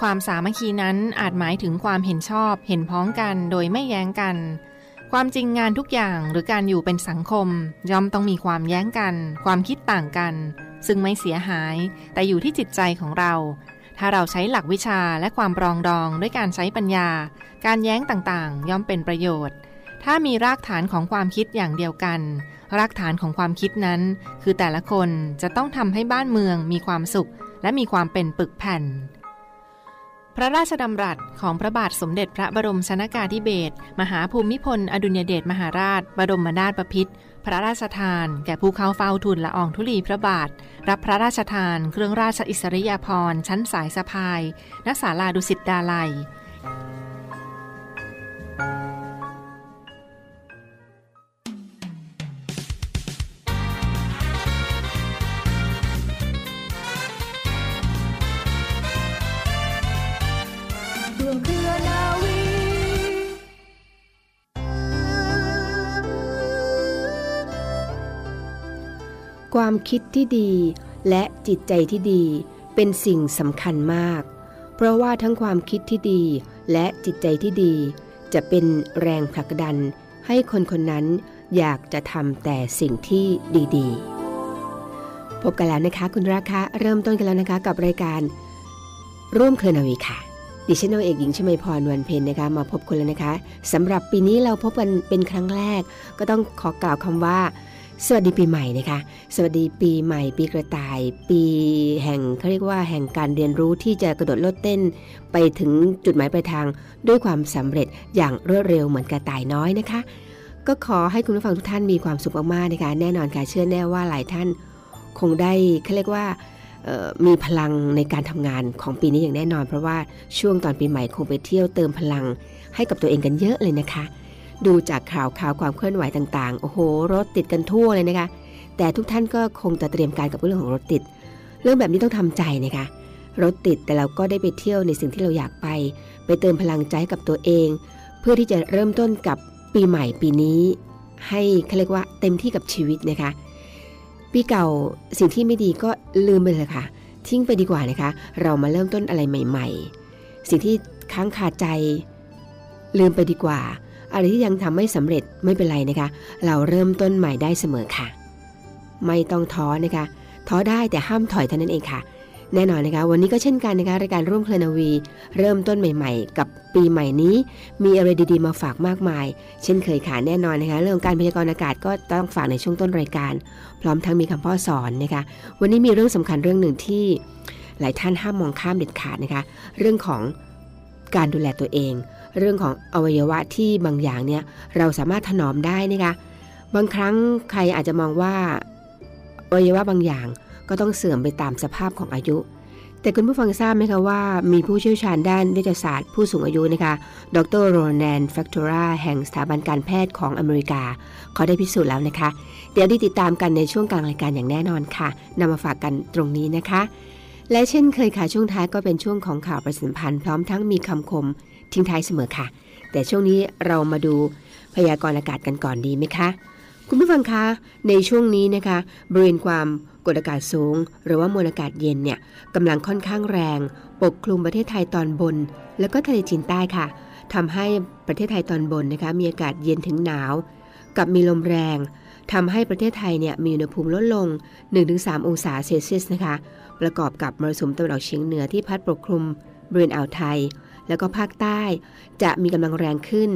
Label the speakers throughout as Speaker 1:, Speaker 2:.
Speaker 1: ความสามัคคีนั้นอาจหมายถึงความเห็นชอบเห็นพ้องกันโดยไม่แย้งกัน ความจริงงานทุกอย่างหรือการอยู่เป็นสังคม ย่อมต้องมีความแย้งกัน ความคิดต่างกัน ซึ่งไม่เสียหาย แต่อยู่ที่จิตใจของเรา ถ้าเราใช้หลักวิชาและความปรองดองด้วยการใช้ปัญญา การแย้งต่างๆ ย่อมเป็นประโยชน์ ถ้ามีรากฐานของความคิดอย่างเดียวกันรากฐานของความคิดนั้น คือแต่ละคนจะต้องทำให้บ้านเมืองมีความสุข และมีความเป็นปึกแผ่น พระราชดำรัสของพระบาทสมเด็จพระบรมชนากาธิเบศรมหาภูมิพล อดุลยเดชมหาราช บรมนาถบพิตรพระราชทาน แก่ผู้เข้าเฝ้าทูลละอองธุลีพระบาท รับพระราชทาน เครื่องราชอิสริยาภรณ์ชั้นสายสะพายณศาลาดุสิตดาลัย
Speaker 2: ควา
Speaker 3: มคิดที่ดีและจิตใจที่ดีเป็นสิ่งสำคัญมาก เพราะว่าทั้งความคิดที่ดีและจิตใจที่ดี จะเป็นแรงผลักดันให้คนคนนั้นอยากจะทำแต่สิ่งที่ดีๆ พบกันแล้วนะคะคุณราคะเริ่มต้นกันแล้วนะคะกับรายการ ร่วมเครือนาวีค่ะ ดิฉันนาวเอกหญิงชมาพรวันเพ็ญนะคะ มาพบคุณแล้วนะคะสำหรับปีนี้เราพบกันเป็นครั้งแรก ก็ต้องขอกล่าวคำว่า สวัสดีปีใหม่นะคะ สวัสดีปีใหม่ปีกระต่าย ปีแห่งเขาเรียกว่าแห่งการเรียนรู้ที่จะกระโดดโลดเต้น ไปถึงจุดหมายปลายทางด้วยความสำเร็จอย่างรวดเร็วเหมือนกระต่ายน้อยนะคะ ก็ขอให้คุณผู้ฟังทุกท่านมีความสุขมากๆนะคะ แน่นอนค่ะเชื่อแน่ว่าหลายท่านคงได้เขาเรียกว่ามีพลังในการทำงานของปีนี้อย่างแน่นอน เพราะว่าช่วงตอนปีใหม่คงไปเที่ยวเติมพลังให้กับตัวเองกันเยอะเลยนะคะ ดูจากข่าวข่าวความเคลื่อนไหวต่างๆ โอ้โห รถติดกันทั่วเลยนะคะ แต่ทุกท่านก็คงจะเตรียมการกับเรื่องของรถติด เรื่องแบบนี้ต้องทำใจนะคะ รถติดแต่เราก็ได้ไปเที่ยวในสิ่งที่เราอยากไป ไปเติมพลังใจใกับตัวเอง เพื่อที่จะเริ่มต้นกับปีใหม่ปีนี้ ให้เขาเรียกว่าเต็มที่กับชีวิตนะคะ ปีเก่าสิ่งที่ไม่ดีก็ลืมไปเลยค่ะ ทิ้งไปดีกว่านะคะ เรามาเริ่มต้นอะไรใหม่ ๆ สิ่งที่ค้างคาใจ ลืมไปดีกว่า อะไรที่ยังทำไม่สำเร็จไม่เป็นไรนะคะ เราเริ่มต้นใหม่ได้เสมอค่ะ ไม่ต้องท้อนะคะ ท้อได้แต่ห้ามถอยเท่านั้นเองค่ะ แน่นอนนะคะ วันนี้ก็เช่นกันนะคะรายการร่วมเคลนาวี เริ่มต้นใหม่ ๆ กับปีใหม่นี้ มีอะไรดีๆมาฝากมากมาย เช่นเคยค่ะแน่นอนนะคะ เรื่องของการพยากรณ์อากาศก็ต้องฝากในช่วงต้นรายการ พร้อมทั้งมีคำพ่อสอนนะคะ วันนี้มีเรื่องสำคัญเรื่องหนึ่งที่ หลายท่านห้ามมองข้ามเด็ดขาดนะคะ เรื่องของ การดูแลตัวเอง เรื่องของอวัยวะที่บางอย่างเนี่ยเราสามารถถนอมได้นะคะบางครั้งใครอาจจะมองว่าอวัยวะบางอย่างก็ต้องเสื่อมไปตามสภาพของอายุ แต่คุณผู้ฟังทราบไหมคะว่ามีผู้เชี่ยวชาญด้านเวชศาสตร์ผู้สูงอายุนะคะ ดรโรแนนแฟคตอราแห่งสถาบันการแพทย์ของอเมริกา เขาได้พิสูจน์แล้วนะคะ เดี๋ยวได้ติดตามกันในช่วงกลางรายการอย่างแน่นอนค่ะนำมาฝากกันตรงนี้นะคะ และเช่นเคยค่ะช่วงท้ายก็เป็นช่วงของข่าวประสิทธิพันธ์พร้อมทั้งมีคำคมทิ้งท้ายเสมอค่ะ แต่ช่วงนี้เรามาดูพยากรณ์อากาศกันก่อนดีไหมคะ คุณผู้ฟังคะในช่วงนี้นะคะบริเวณความกดอากาศสูง หรือว่ามวลอากาศเย็นเนี่ยกำลังค่อนข้างแรง ปกคลุมประเทศไทยตอนบน แล้วก็ทะเลจีนใต้ค่ะทำให้ประเทศไทยตอนบนนะคะมีอากาศเย็นถึงหนาว กับมีลมแรง ทำให้ประเทศไทยเนี่ยมีอุณหภูมิลดลง 1-3 องศาเซลเซียสนะคะ ประกอบกับมรสุมตะวันออกเฉียงเหนือที่พัดปกคลุมบริเวณอ่าวไทย แล้วก็ภาคใต้จะมีกำลังแรงขึ้น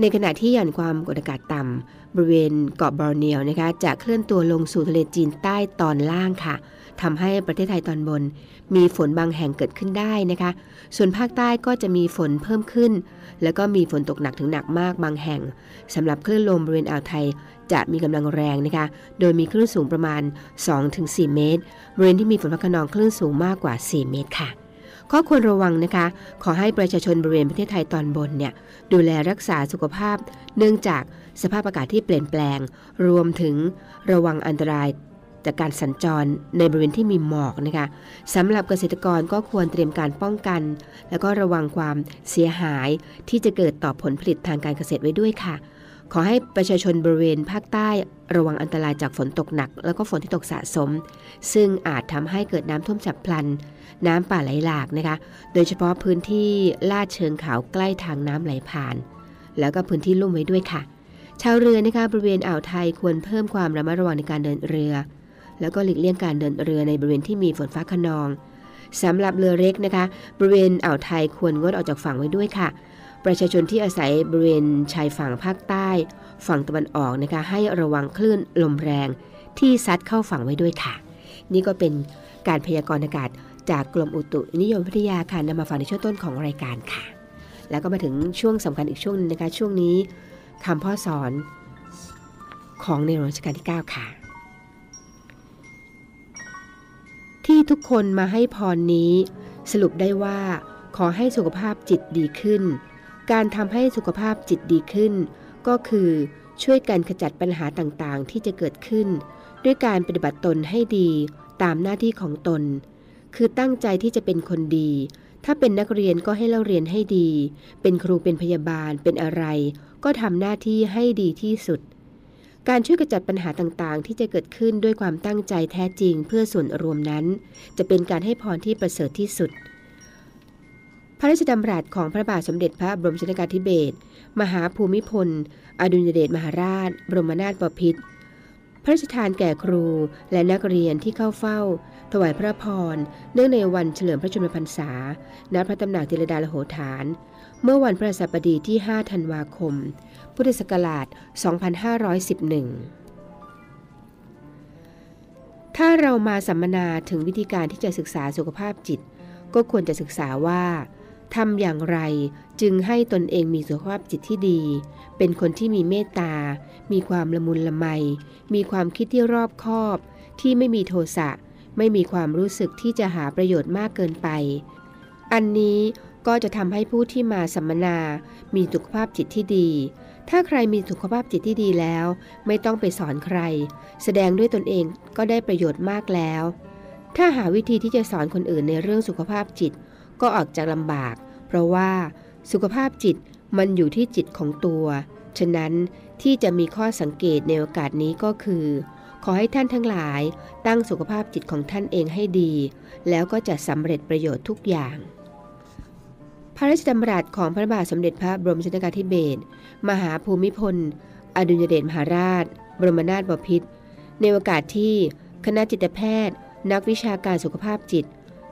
Speaker 3: ในขณะที่หย่อนความกดอากาศต่ำบริเวณเกาะบอร์เนียวนะคะจะเคลื่อนตัวลงสู่ทะเลจีนใต้ตอนล่างค่ะ ทำให้ประเทศไทยตอนบน มีฝนบางแห่งเกิดขึ้นได้นะคะ ส่วนภาคใต้ก็จะมีฝนเพิ่มขึ้น แล้วก็มีฝนตกหนักถึงหนักมากบางแห่งสำหรับคลื่นลมบริเวณอ่าวไทยจะมีกำลังแรงนะคะ โดยมีคลื่นสูงประมาณ 2-4 เมตร บริเวณที่มีฝนฟ้าขนองคลื่นสูงมากกว่า 4 เมตรค่ะข้อควรระวังนะคะ ขอให้ประชาชนบริเวณประเทศไทยตอนบนเนี่ยดูแลรักษาสุขภาพ เนื่องจากสภาพอากาศที่เปลี่ยนแปลง รวมถึงระวังอันตราย จากการสัญจรในบริเวณที่มีหมอกนะคะสำหรับเกษตรกรก็ควรเตรียมการป้องกัน แล้วก็ระวังความเสียหายที่จะเกิดต่อผลผลิตทางการเกษตรไว้ด้วยค่ะ ขอให้ประชาชนบริเวณภาคใต้ระวังอันตรายจากฝนตกหนัก แล้วก็ฝนที่ตกสะสม ซึ่งอาจทำให้เกิดน้ำท่วมฉับพลัน น้ำป่าไหลหลากนะคะ โดยเฉพาะพื้นที่ลาดเชิงเขาใกล้ทางน้ำไหลผ่าน แล้วก็พื้นที่ลุ่มไว้ด้วยค่ะ ชาวเรือนะคะบริเวณอ่าวไทยควรเพิ่มความระมัดระวังในการเดินเรือ แล้วก็หลีกเลี่ยงการเดินเรือในบริเวณที่มีฝนฟ้าขนองสำหรับเรือเล็กนะคะ บริเวณอ่าวไทยควรงดออกจากฝั่งไว้ด้วยค่ะ ประชาชนที่อาศัยบริเวณชายฝั่งภาคใต้ ฝั่งตะวันออกนะคะ ให้ระวังคลื่นลมแรง ที่ซัดเข้าฝั่งไว้ด้วยค่ะ นี่ก็เป็นการพยากรณ์อากาศ จากกรมอุตุนิยมวิทยาค่ะนำมาฝากในช่วงต้นของรายการค่ะ แล้วก็มาถึงช่วงสำคัญอีกช่วงนึงนะคะ ช่วงนี้คำพ่อสอนของในหลวงรัชกาลที่ 9 ค่ะ ที่ทุกคนมาให้พรนี้ สรุปได้ว่าขอให้สุขภาพจิตดีขึ้น การทำให้สุขภาพจิตดีขึ้น ก็คือช่วยกันขจัดปัญหาต่างๆ ที่จะเกิดขึ้น ด้วยการปฏิบัติตนให้ดีตามหน้าที่ของตน คือตั้งใจที่จะเป็นคนดี ถ้าเป็นนักเรียนก็ให้เล่าเรียนให้ดี เป็นครูเป็นพยาบาลเป็นอะไร ก็ทำหน้าที่ให้ดีที่สุด การช่วยกระจัดปัญหาต่างๆ ที่จะเกิดขึ้นด้วยความตั้งใจแท้จริงเพื่อส่วนรวมนั้น จะเป็นการให้พรที่ประเสริฐที่สุด พระราชดำรัสของพระบาทสมเด็จพระบรมชนกาธิเบศรมหาภูมิพล อดุลยเดชมหาราช บรมนาถบพิตรพระราชทานแก่ครูและนักเรียนที่เข้าเฝ้า ถวายพระพร เนื่องในวันเฉลิมพระชนมพรรษา ณ พระตำหนักติรดาลโหฐาน เมื่อวันพระศัสบดีที่ 5 ธันวาคม พุทธศักราช 2511 ถ้าเรามาสัมมนาถึงวิธีการที่จะศึกษาสุขภาพจิต ก็ควรจะศึกษาว่าทำอย่างไรจึงให้ตนเองมีสุขภาพจิตที่ดี เป็นคนที่มีเมตตา มีความละมุนละไม มีความคิดที่รอบคอบ ที่ไม่มีโทสะ ไม่มีความรู้สึกที่จะหาประโยชน์มากเกินไป อันนี้ ก็จะทำให้ผู้ที่มาสัมมนา มีสุขภาพจิตที่ดี ถ้าใครมีสุขภาพจิตที่ดีแล้ว ไม่ต้องไปสอนใคร แสดงด้วยตนเองก็ได้ประโยชน์มากแล้ว ถ้าหาวิธีที่จะสอนคนอื่นในเรื่องสุขภาพจิต ก็ออกจากลำบาก เพราะว่าสุขภาพจิตมันอยู่ที่จิตของตัว ฉะนั้นที่จะมีข้อสังเกตในโอกาสนี้ก็คือ ขอให้ท่านทั้งหลายตั้งสุขภาพจิตของท่านเองให้ดี แล้วก็จะสำเร็จประโยชน์ทุกอย่าง ระราชดำรัสของพระบาทสมเด็จพระบรมชนกาธิเบศรมหาภูมิพล อดุลยเดชมหาราช บรมนาถบพิตรในโอกาสที่คณะจิตแพทย์ นักวิชาการสุขภาพจิต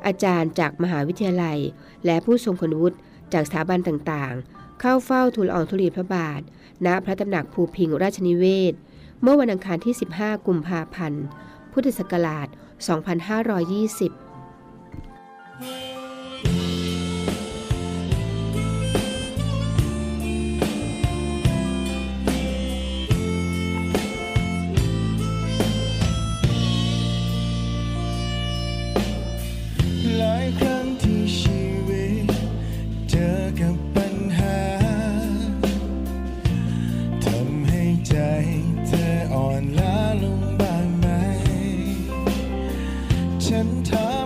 Speaker 3: อาจารย์จากมหาวิทยาลัย และผู้ทรงคุณวุฒิจากสถาบันต่างๆ เข้าเฝ้าทูลอองธุลีพระบาท ณพระตำหนักภูพิงราชนิเวศ เมื่อวันอังคารที่ 15 กุมภาพันธ์ พุทธศักราช 2520
Speaker 4: ฉันเธอ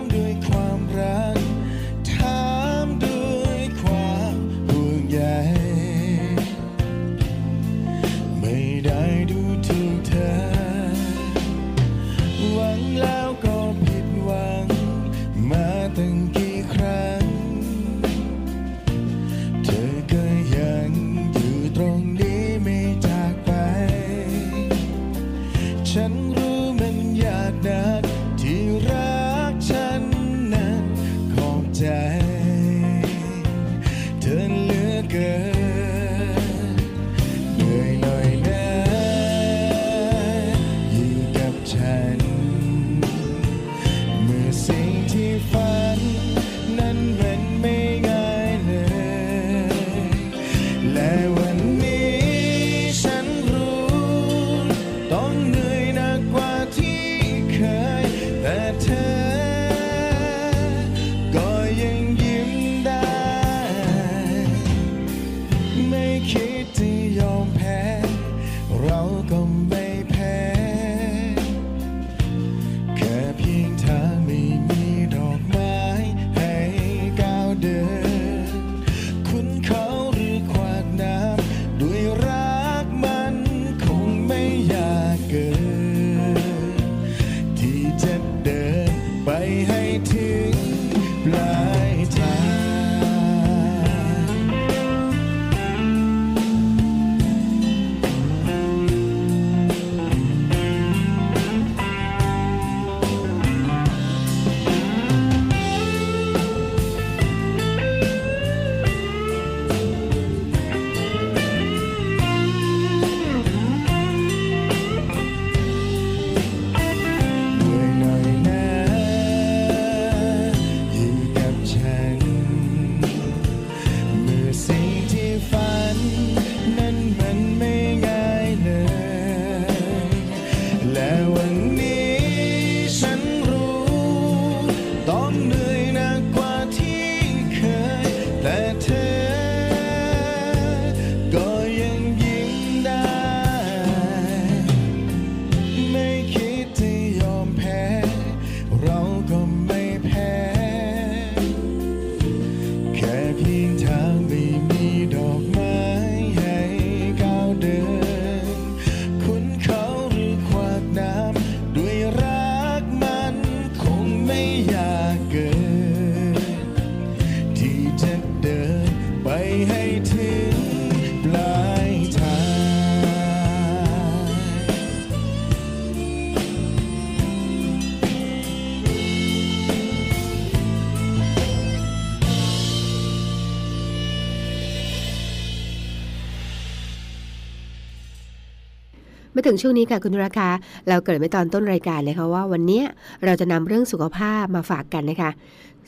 Speaker 3: ถึงช่วงนี้ค่ะคุณราคา เราเกิดไปตอนต้นรายการเลยค่ะว่าวันนี้เราจะนำเรื่องสุขภาพมาฝากกันนะคะ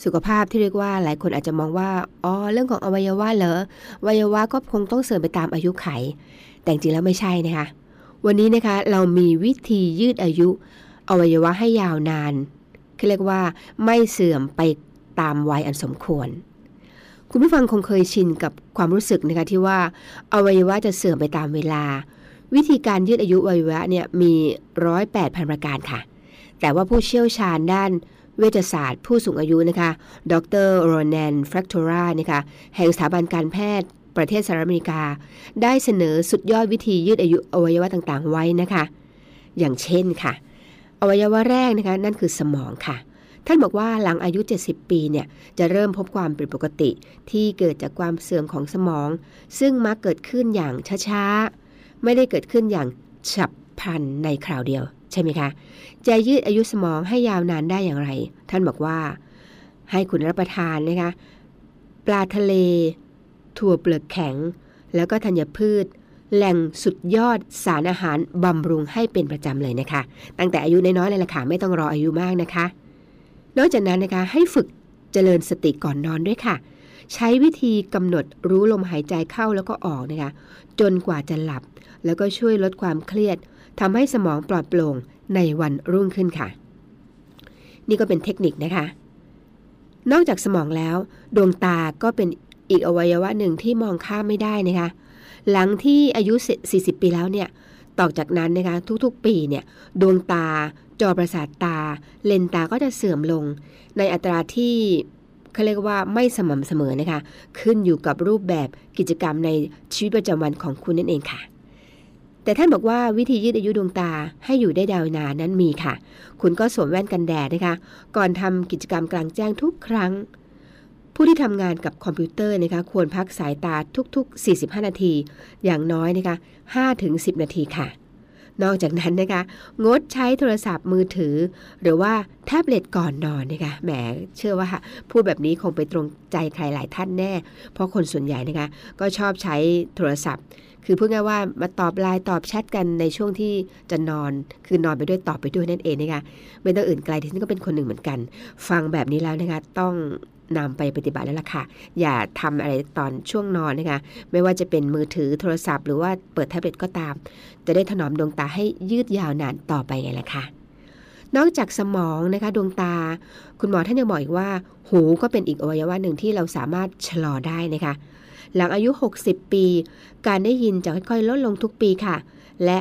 Speaker 3: สุขภาพที่เรียกว่าหลายคนอาจจะมองว่าอ๋อเรื่องของอวัยวะเหรออวัยวะก็คงต้องเสริมไปตามอายุไข แต่จริงแล้วไม่ใช่นะคะ วันนี้นะคะเรามีวิธียืดอายุ อวัยวะให้ยาวนานเขาเรียกว่าไม่เสื่อมไปตามวัยอันสมควรคุณผู้ฟังคงเคยชินกับความรู้สึกนะคะที่ว่าอวัยวะจะเสื่อมไปตามเวลา วิธีการยืดอายุวัยวะเนี่ยมีร้อยแปดพันประการค่ะ แต่ว่าผู้เชี่ยวชาญด้านเวชศาสตร์ผู้สูงอายุนะคะ ดรโรแนนแฟรักตรานะคะแห่งสถาบันการแพทย์ประเทศสหรัฐอเมริกา ได้เสนอสุดยอดวิธียืดอายุอวัยวะต่างๆ ไว้นะคะ อย่างเช่นค่ะ อวัยวะแรกนะคะนั่นคือสมองค่ะ ท่านบอกว่าหลังอายุ 70 ปีเนี่ยจะเริ่มพบความผิดปกติที่เกิดจากความเสื่อมของสมอง ซึ่งมักเกิดขึ้นอย่างช้าๆ ไม่ได้เกิดขึ้นอย่างฉับพลันในคราวเดียว ใช่ไหมคะ จะยืดอายุสมองให้ยาวนานได้อย่างไร ท่านบอกว่า ให้คุณรับประทานนะคะปลาทะเล ถั่วเปลือกแข็ง แล้วก็ธัญพืช แหล่งสุดยอดสารอาหารบำรุงให้เป็นประจำเลยนะคะ ตั้งแต่อายุน้อยๆเลยล่ะค่ะไม่ต้องรออายุมากนะคะ นอกจากนั้นนะคะให้ฝึกเจริญสติก่อนนอนด้วยค่ะ ใช้วิธีกำหนดรู้ลมหายใจเข้าแล้วก็ออกนะคะ จนกว่าจะหลับ แล้วก็ช่วยลดความเครียดทำให้สมองปลอดโปร่งในวันรุ่งขึ้นค่ะ นี่ก็เป็นเทคนิคนะคะ นอกจากสมองแล้ว ดวงตาก็เป็นอีกอวัยวะหนึ่งที่มองข้ามไม่ได้นะคะ หลังที่อายุ 40 ปีแล้วเนี่ยต่อจากนั้นนะคะทุกๆ ปีเนี่ยดวงตา จอประสาทตา เลนตาก็จะเสื่อมลง ในอัตราที่เขาเรียกว่าไม่สม่ำเสมอนะคะ ขึ้นอยู่กับรูปแบบกิจกรรมในชีวิตประจำวันของคุณนั่นเองค่ะ แต่ท่านบอกว่าวิธียืดอายุดวงตาให้อยู่ได้ดาวนานนั้นมีค่ะ คุณก็สวมแว่นกันแดดนะคะ ก่อนทำกิจกรรมกลางแจ้งทุกครั้ง ผู้ที่ทำงานกับคอมพิวเตอร์นะคะ ควรพักสายตาทุกๆ 45 นาที อย่างน้อยนะคะ5-10 นาทีค่ะ นอกจากนั้นนะคะ งดใช้โทรศัพท์มือถือ หรือว่าแท็บเล็ตก่อนนอนนะคะ แหม เชื่อว่าพูดแบบนี้คงไปตรงใจใครหลายท่านแน่ เพราะคนส่วนใหญ่นะคะ ก็ชอบใช้โทรศัพท์ คือพูดง่ายว่ามาตอบไลน์ตอบแชทกันในช่วงที่จะนอน คือนอนไปด้วยตอบไปด้วยนั่นเองนะคะไม่ต้องอื่นไกลที่ฉันก็เป็นคนหนึ่งเหมือนกัน ฟังแบบนี้แล้วนะคะต้องนำไปปฏิบัติแล้วล่ะค่ะ อย่าทำอะไรตอนช่วงนอนนะคะ ไม่ว่าจะเป็นมือถือโทรศัพท์ หรือว่าเปิดแท็บเล็ตก็ตาม จะได้ถนอมดวงตาให้ยืดยาวนานต่อไปไงล่ะค่ะ นอกจากสมองนะคะดวงตา คุณหมอท่านยังบอกอีกว่า หูก็เป็นอีกอวัยวะหนึ่งที่เราสามารถชะลอได้นะคะ หลังอายุ 60 ปี การได้ยินจะค่อยๆ ลดลงทุกปีค่ะ และ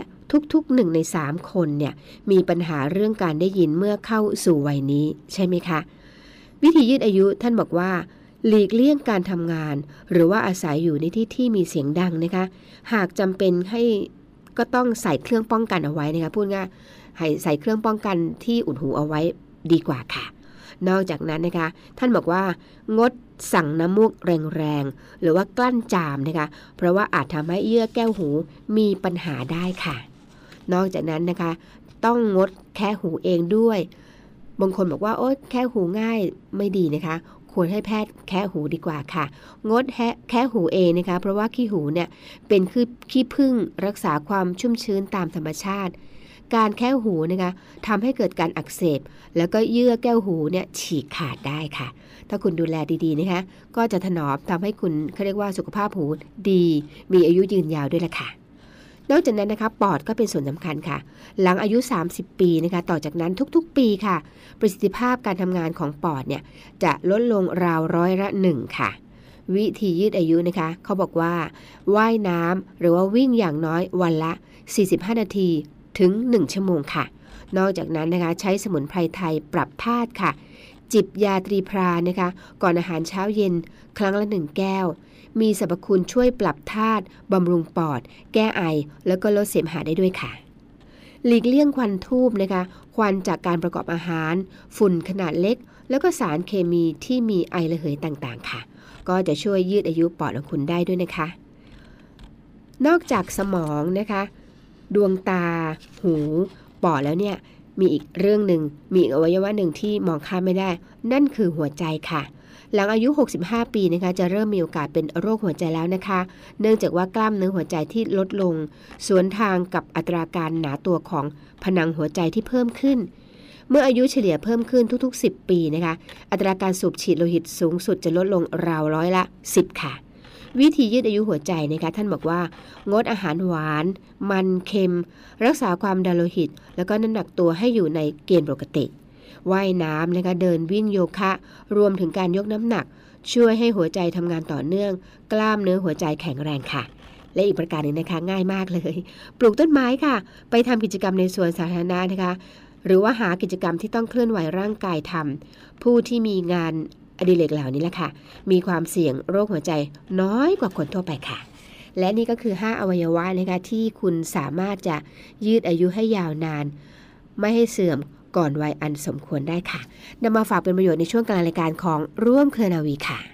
Speaker 3: ทุกๆหนึ่งใน 3 คนเนี่ยมีปัญหาเรื่องการได้ยินเมื่อเข้าสู่วัยนี้ใช่ไหมคะ วิธียืดอายุท่านบอกว่า หลีกเลี่ยงการทำงาน หรือว่าอาศัยอยู่ในที่ที่มีเสียงดังนะคะ หากจำเป็นให้ก็ต้องใส่เครื่องป้องกันเอาไว้นะคะพูดง่ายให้ใส่เครื่องป้องกันที่อุดหูเอาไว้ดีกว่าค่ะ นอกจากนั้นนะคะ ท่านบอกว่างด สั่งน้ำมูกแรงๆ หรือว่ากลั้นจามนะคะ เพราะว่าอาจทำให้เยื่อแก้วหูมีปัญหาได้ค่ะ นอกจากนั้นนะคะ ต้องงดแค่หูเองด้วย บางคนบอกว่าโอ๊ยแค่หูง่ายไม่ดีนะคะควรให้แพทย์แค่หูดีกว่าค่ะ งดแค่แค่หูเองนะคะ เพราะว่าขี้หูเนี่ยเป็นคือขี้พึ่งรักษาความชุ่มชื้นตามธรรมชาติ การแค่หูนะคะทำให้เกิดการอักเสบ แล้วก็เยื่อแก้วหูเนี่ยฉีกขาดได้ค่ะ ถ้าคุณดูแลดีๆนะคะก็จะถนอมทำให้คุณเขาเรียกว่าสุขภาพหูดี มีอายุยืนยาวด้วยล่ะค่ะนอกจากนั้นนะคะปอดก็เป็นส่วนสำคัญค่ะ หลังอายุ 30 ปีนะคะ ต่อจากนั้นทุกๆ ปีค่ะ ประสิทธิภาพการทำงานของปอดเนี่ยจะลดลงราวร้อยละหนึ่งค่ะ วิธียืดอายุนะคะ เขาบอกว่า ว่ายน้ำหรือว่าวิ่งอย่างน้อยวันละ 45 นาที ถึง 1 ชั่วโมงค่ะ นอกจากนั้นนะคะใช้สมุนไพรไทยปรับธาตุค่ะ จิบยาตรีพรานะคะ ก่อนอาหารเช้าเย็นครั้งละหนึ่งแก้ว มีสรรพคุณช่วยปรับธาตุบำรุงปอด แก้ไอ แล้วก็ลดเสมหะได้ด้วยค่ะหลีกเลี่ยงควันทูบนะคะ ควันจากการประกอบอาหาร ฝุ่นขนาดเล็ก แล้วก็สารเคมีที่มีไอระเหยต่างๆ ค่ะ ก็จะช่วยยืดอายุปอดของคุณได้ด้วยนะคะ นอกจากสมองนะคะ ดวงตา หูปอดแล้วเนี่ยมีอีกเรื่องหนึ่งมีอีกอวัยวะหนึ่งที่มองข้ามไม่ได้ นั่นคือหัวใจค่ะ หลังอายุ 65 ปีนะคะจะเริ่มมีโอกาสเป็นโรคหัวใจแล้วนะคะ เนื่องจากว่ากล้ามเนื้อหัวใจที่ลดลง สวนทางกับอัตราการหนาตัวของผนังหัวใจที่เพิ่มขึ้น เมื่ออายุเฉลี่ยเพิ่มขึ้นทุกๆ 10 ปีนะคะ อัตราการสูบฉีดโลหิตสูงสุดจะลดลงราวร้อยละ 10 ค่ะ วิธียืดอายุหัวใจนะคะท่านบอกว่างดอาหารหวาน มันเค็ม รักษาความดันโลหิต แล้วก็น้ำหนักตัวให้อยู่ในเกณฑ์ปกติว่ายน้ำนะคะเดินวิ่งโยคะ รวมถึงการยกน้ำหนัก ช่วยให้หัวใจทำงานต่อเนื่อง กล้ามเนื้อหัวใจแข็งแรงค่ะ และอีกประการหนึ่งนะคะง่ายมากเลย ปลูกต้นไม้ค่ะ ไปทำกิจกรรมในสวนสาธารณะนะคะหรือว่าหากิจกรรมที่ต้องเคลื่อนไหวร่างกายทำผู้ที่มีงาน อดิเรกเหล่านี้แหละค่ะ มีความเสี่ยงโรคหัวใจน้อยกว่าคนทั่วไปค่ะ และนี่ก็คือ 5 อวัยวะนะคะที่คุณสามารถจะยืดอายุให้ยาวนาน ไม่ให้เสื่อมก่อนวัยอันสมควรได้ค่ะนำมาฝากเป็นประโยชน์ในช่วงกลางรายการของร่วมเคลนาวีค่ะ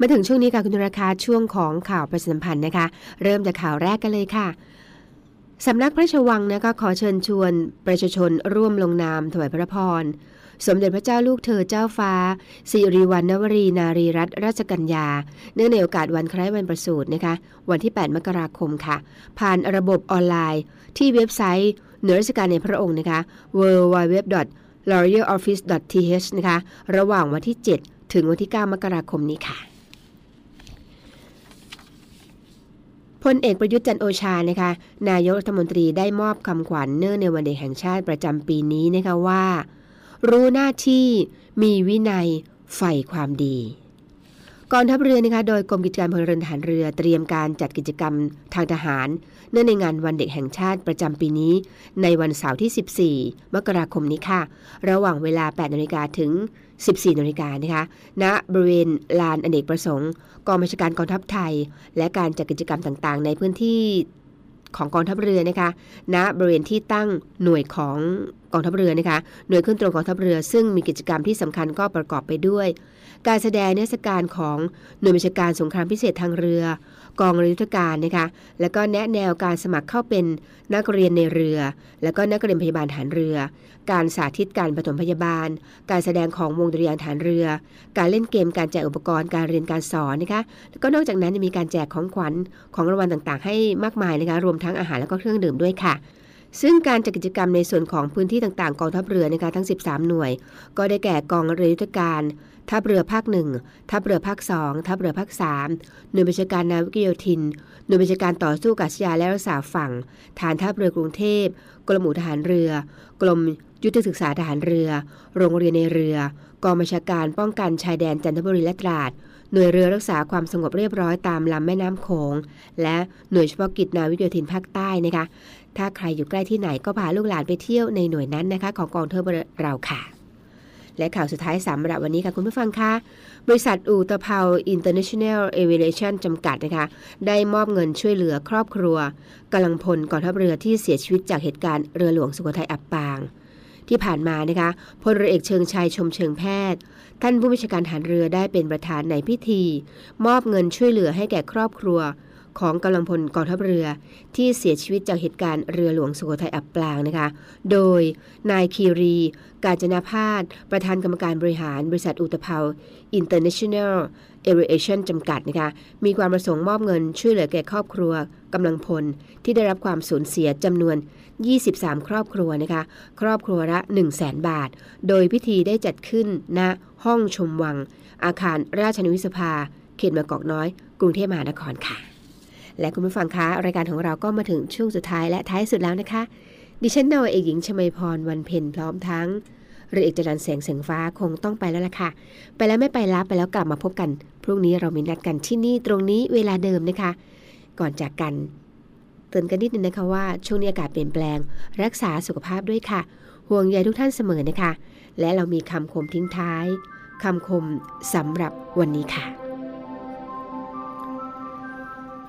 Speaker 3: มาถึงช่วงนี้ค่ะคุณราคาช่วงของข่าวประชาสัมพันธ์นะคะ เริ่มจากข่าวแรกกันเลยค่ะสำนักพระราชวังนะคะขอเชิญชวนประชาชนร่วมลงนามถวายพระพร สมเด็จพระเจ้าลูกเธอเจ้าฟ้าสิริวัณณวรีนารีรัตนราชกัญญา เนื่องในโอกาสวันคล้ายวันประสูตินะคะ วันที่ 8 มกราคมค่ะ ผ่านระบบออนไลน์ ที่เว็บไซต์หน่วยราชการในพระองค์นะคะ w w w l a u r e l o f f i c e th นะคะ ระหว่างวันที่ 7 ถึงวันที่ 9 มกราคมนี้ค่ะ พลเอกประยุทธ์จันโอชานะคะนายกรัฐมนตรีได้มอบคำขวัญเนื่องในวันเด็กแห่งชาติประจำปีนี้นะคะว่า รู้หน้าที่มีวินัยใฝ่ความดีกองทัพเรือนะคะโดยกรมกิจการพลเรือนฐานเรือเตรียมการจัดกิจกรรมทางทหาร เนื่องในงานวันเด็กแห่งชาติประจำปีนี้ ในวันเสาร์ที่ 14 มกราคมนี้ค่ะ ระหว่างเวลา 8นาฬิกาถึง 14นาฬิกานะคะ ณ บริเวณลานอเนกประสงค์ กองบัญชาการกองทัพไทย และการจัดกิจกรรมต่างๆ ในพื้นที่ของกองทัพเรือนะคะ ณ บริเวณที่ตั้งหน่วยของกองทัพเรือนะคะ หน่วยขึ้นตรงกองทัพเรือ ซึ่งมีกิจกรรมที่สำคัญก็ประกอบไปด้วย การแสดงนิทศการของหน่วยบัญชาการสงครามพิเศษทางเรือ กองเรือยุทธการนะคะ แล้วก็แนะแนวการสมัครเข้าเป็นนักเรียนในเรือ แล้วก็นักเรียนพยาบาลฐานเรือ การสาธิตการปฐมพยาบาล การแสดงของวงดุริยางฐานเรือ การเล่นเกมการแจกอุปกรณ์การเรียนการสอนนะคะแล้วก็นอกจากนั้นยังมีการแจกของขวัญของรางวัลต่างๆ ให้มากมายนะคะรวมทั้งอาหารแล้วก็เครื่องดื่มด้วยค่ะซึ่งการจัดกิจกรรมในส่วนของพื้นที่ต่างๆ กองทัพเรือนะคะทั้ง 13 หน่วย ก็ได้แก่กองเรือยุทธการ ทัพเรือภาคหนึ่งทัพเรือภาคสองทัพเรือภาคสามหน่วยบัญชาการนาวิกโยธิน หน่วยบัญชาการต่อสู้กัษยานและรักษาฝั่ง ฐานทัพเรือกรุงเทพ กรมอู่ทหารเรือ กรมยุทธศึกษาทหารเรือ โรงเรียนในเรือ กองบัญชาการป้องกันชายแดนจันทบุรีและตราด หน่วยเรือรักษาความสงบเรียบร้อยตามลำแม่น้ำโขง และหน่วยเฉพาะกิจนาวิกโยธินภาคใต้นะคะ ถ้าใครอยู่ใกล้ที่ไหนก็พาลูกหลานไปเที่ยวในหน่วยนั้นนะคะ ของกองทัพเรือเราค่ะ และข่าวสุดท้ายสำหรับวันนี้ค่ะคุณผู้ฟังคะบริษัทอูตะเภา International Aviation จำกัดนะคะ ได้มอบเงินช่วยเหลือครอบครัวกำลังพลกองทัพเรือที่เสียชีวิตจากเหตุการณ์เรือหลวงสุโขทัยอับปาง ที่ผ่านมานะคะพลเรือเอกเชิงชัยชมเชิงแพทย์ ท่านผู้บัญชาการฐานเรือได้เป็นประธานในพิธี มอบเงินช่วยเหลือให้แก่ครอบครัว ของกำลังพลกองทัพเรือที่เสียชีวิตจากเหตุการณ์เรือหลวงสุโขทัยอับปางนะคะ โดยนายคีรี กาญจนาพาสประธานกรรมการบริหารบริษัทอุตภาอินเปา International Aviation จำกัดนะคะมีความประสงค์มอบเงินช่วยเหลือแก่ครอบครัวกำลังพลที่ได้รับความสูญเสียจำนวน 23 ครอบครัวนะคะครอบครัวละ 1 0 0 0 0แบาท โดยพิธีได้จัดขึ้นณห้องชมวัง อาคารราชนิวิสภา เขตมากอกน้อย กรุงเทพมหานครค่ะ และคุณผู้ฟังคะ รายการของเราก็มาถึงช่วงสุดท้ายและท้ายสุดแล้วนะคะ ดิฉันนาวเอกหญิงชมยพรวันเพ็ญพร้อมทั้งเรือเอกจรันแสงเสียงฟ้าคงต้องไปแล้วล่ะค่ะ ไปแล้วไม่ไปรับไปแล้วกลับมาพบกัน พรุ่งนี้เรามีนัดกันที่นี่ตรงนี้เวลาเดิมนะคะ ก่อนจากกัน เตือนกันนิดนึงนะคะว่าช่วงนี้อากาศเปลี่ยนแปลง รักษาสุขภาพด้วยค่ะ ห่วงใยทุกท่านเสมอนะคะ และเรามีคำคมทิ้งท้ายคำคมสำหรับวันนี้ค่ะ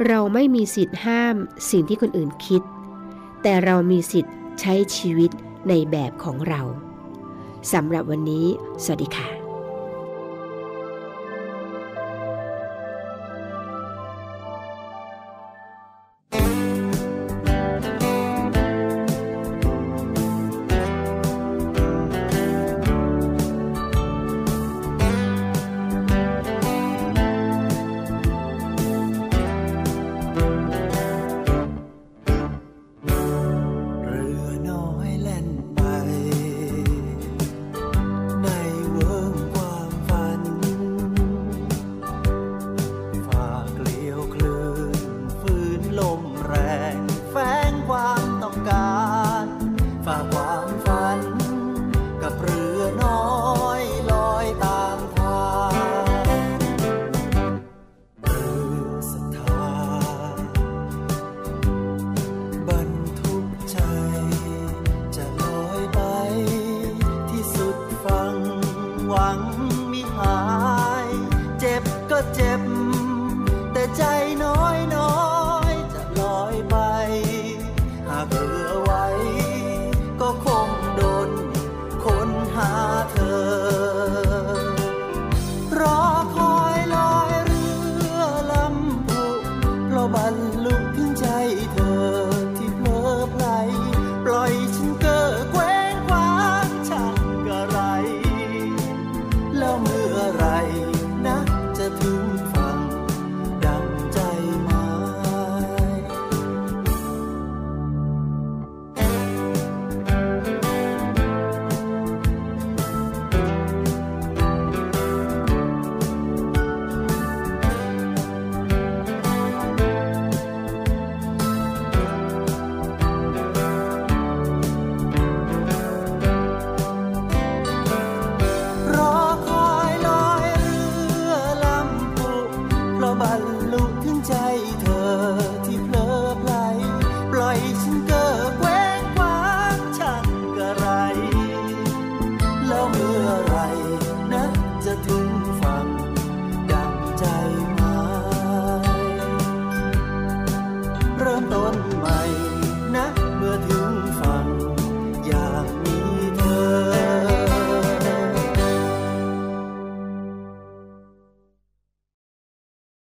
Speaker 3: เราไม่มีสิทธิ์ห้ามสิ่งที่คนอื่นคิด แต่เรามีสิทธิ์ใช้ชีวิตในแบบของเราสำหรับวันนี้ สวัสดีค่ะ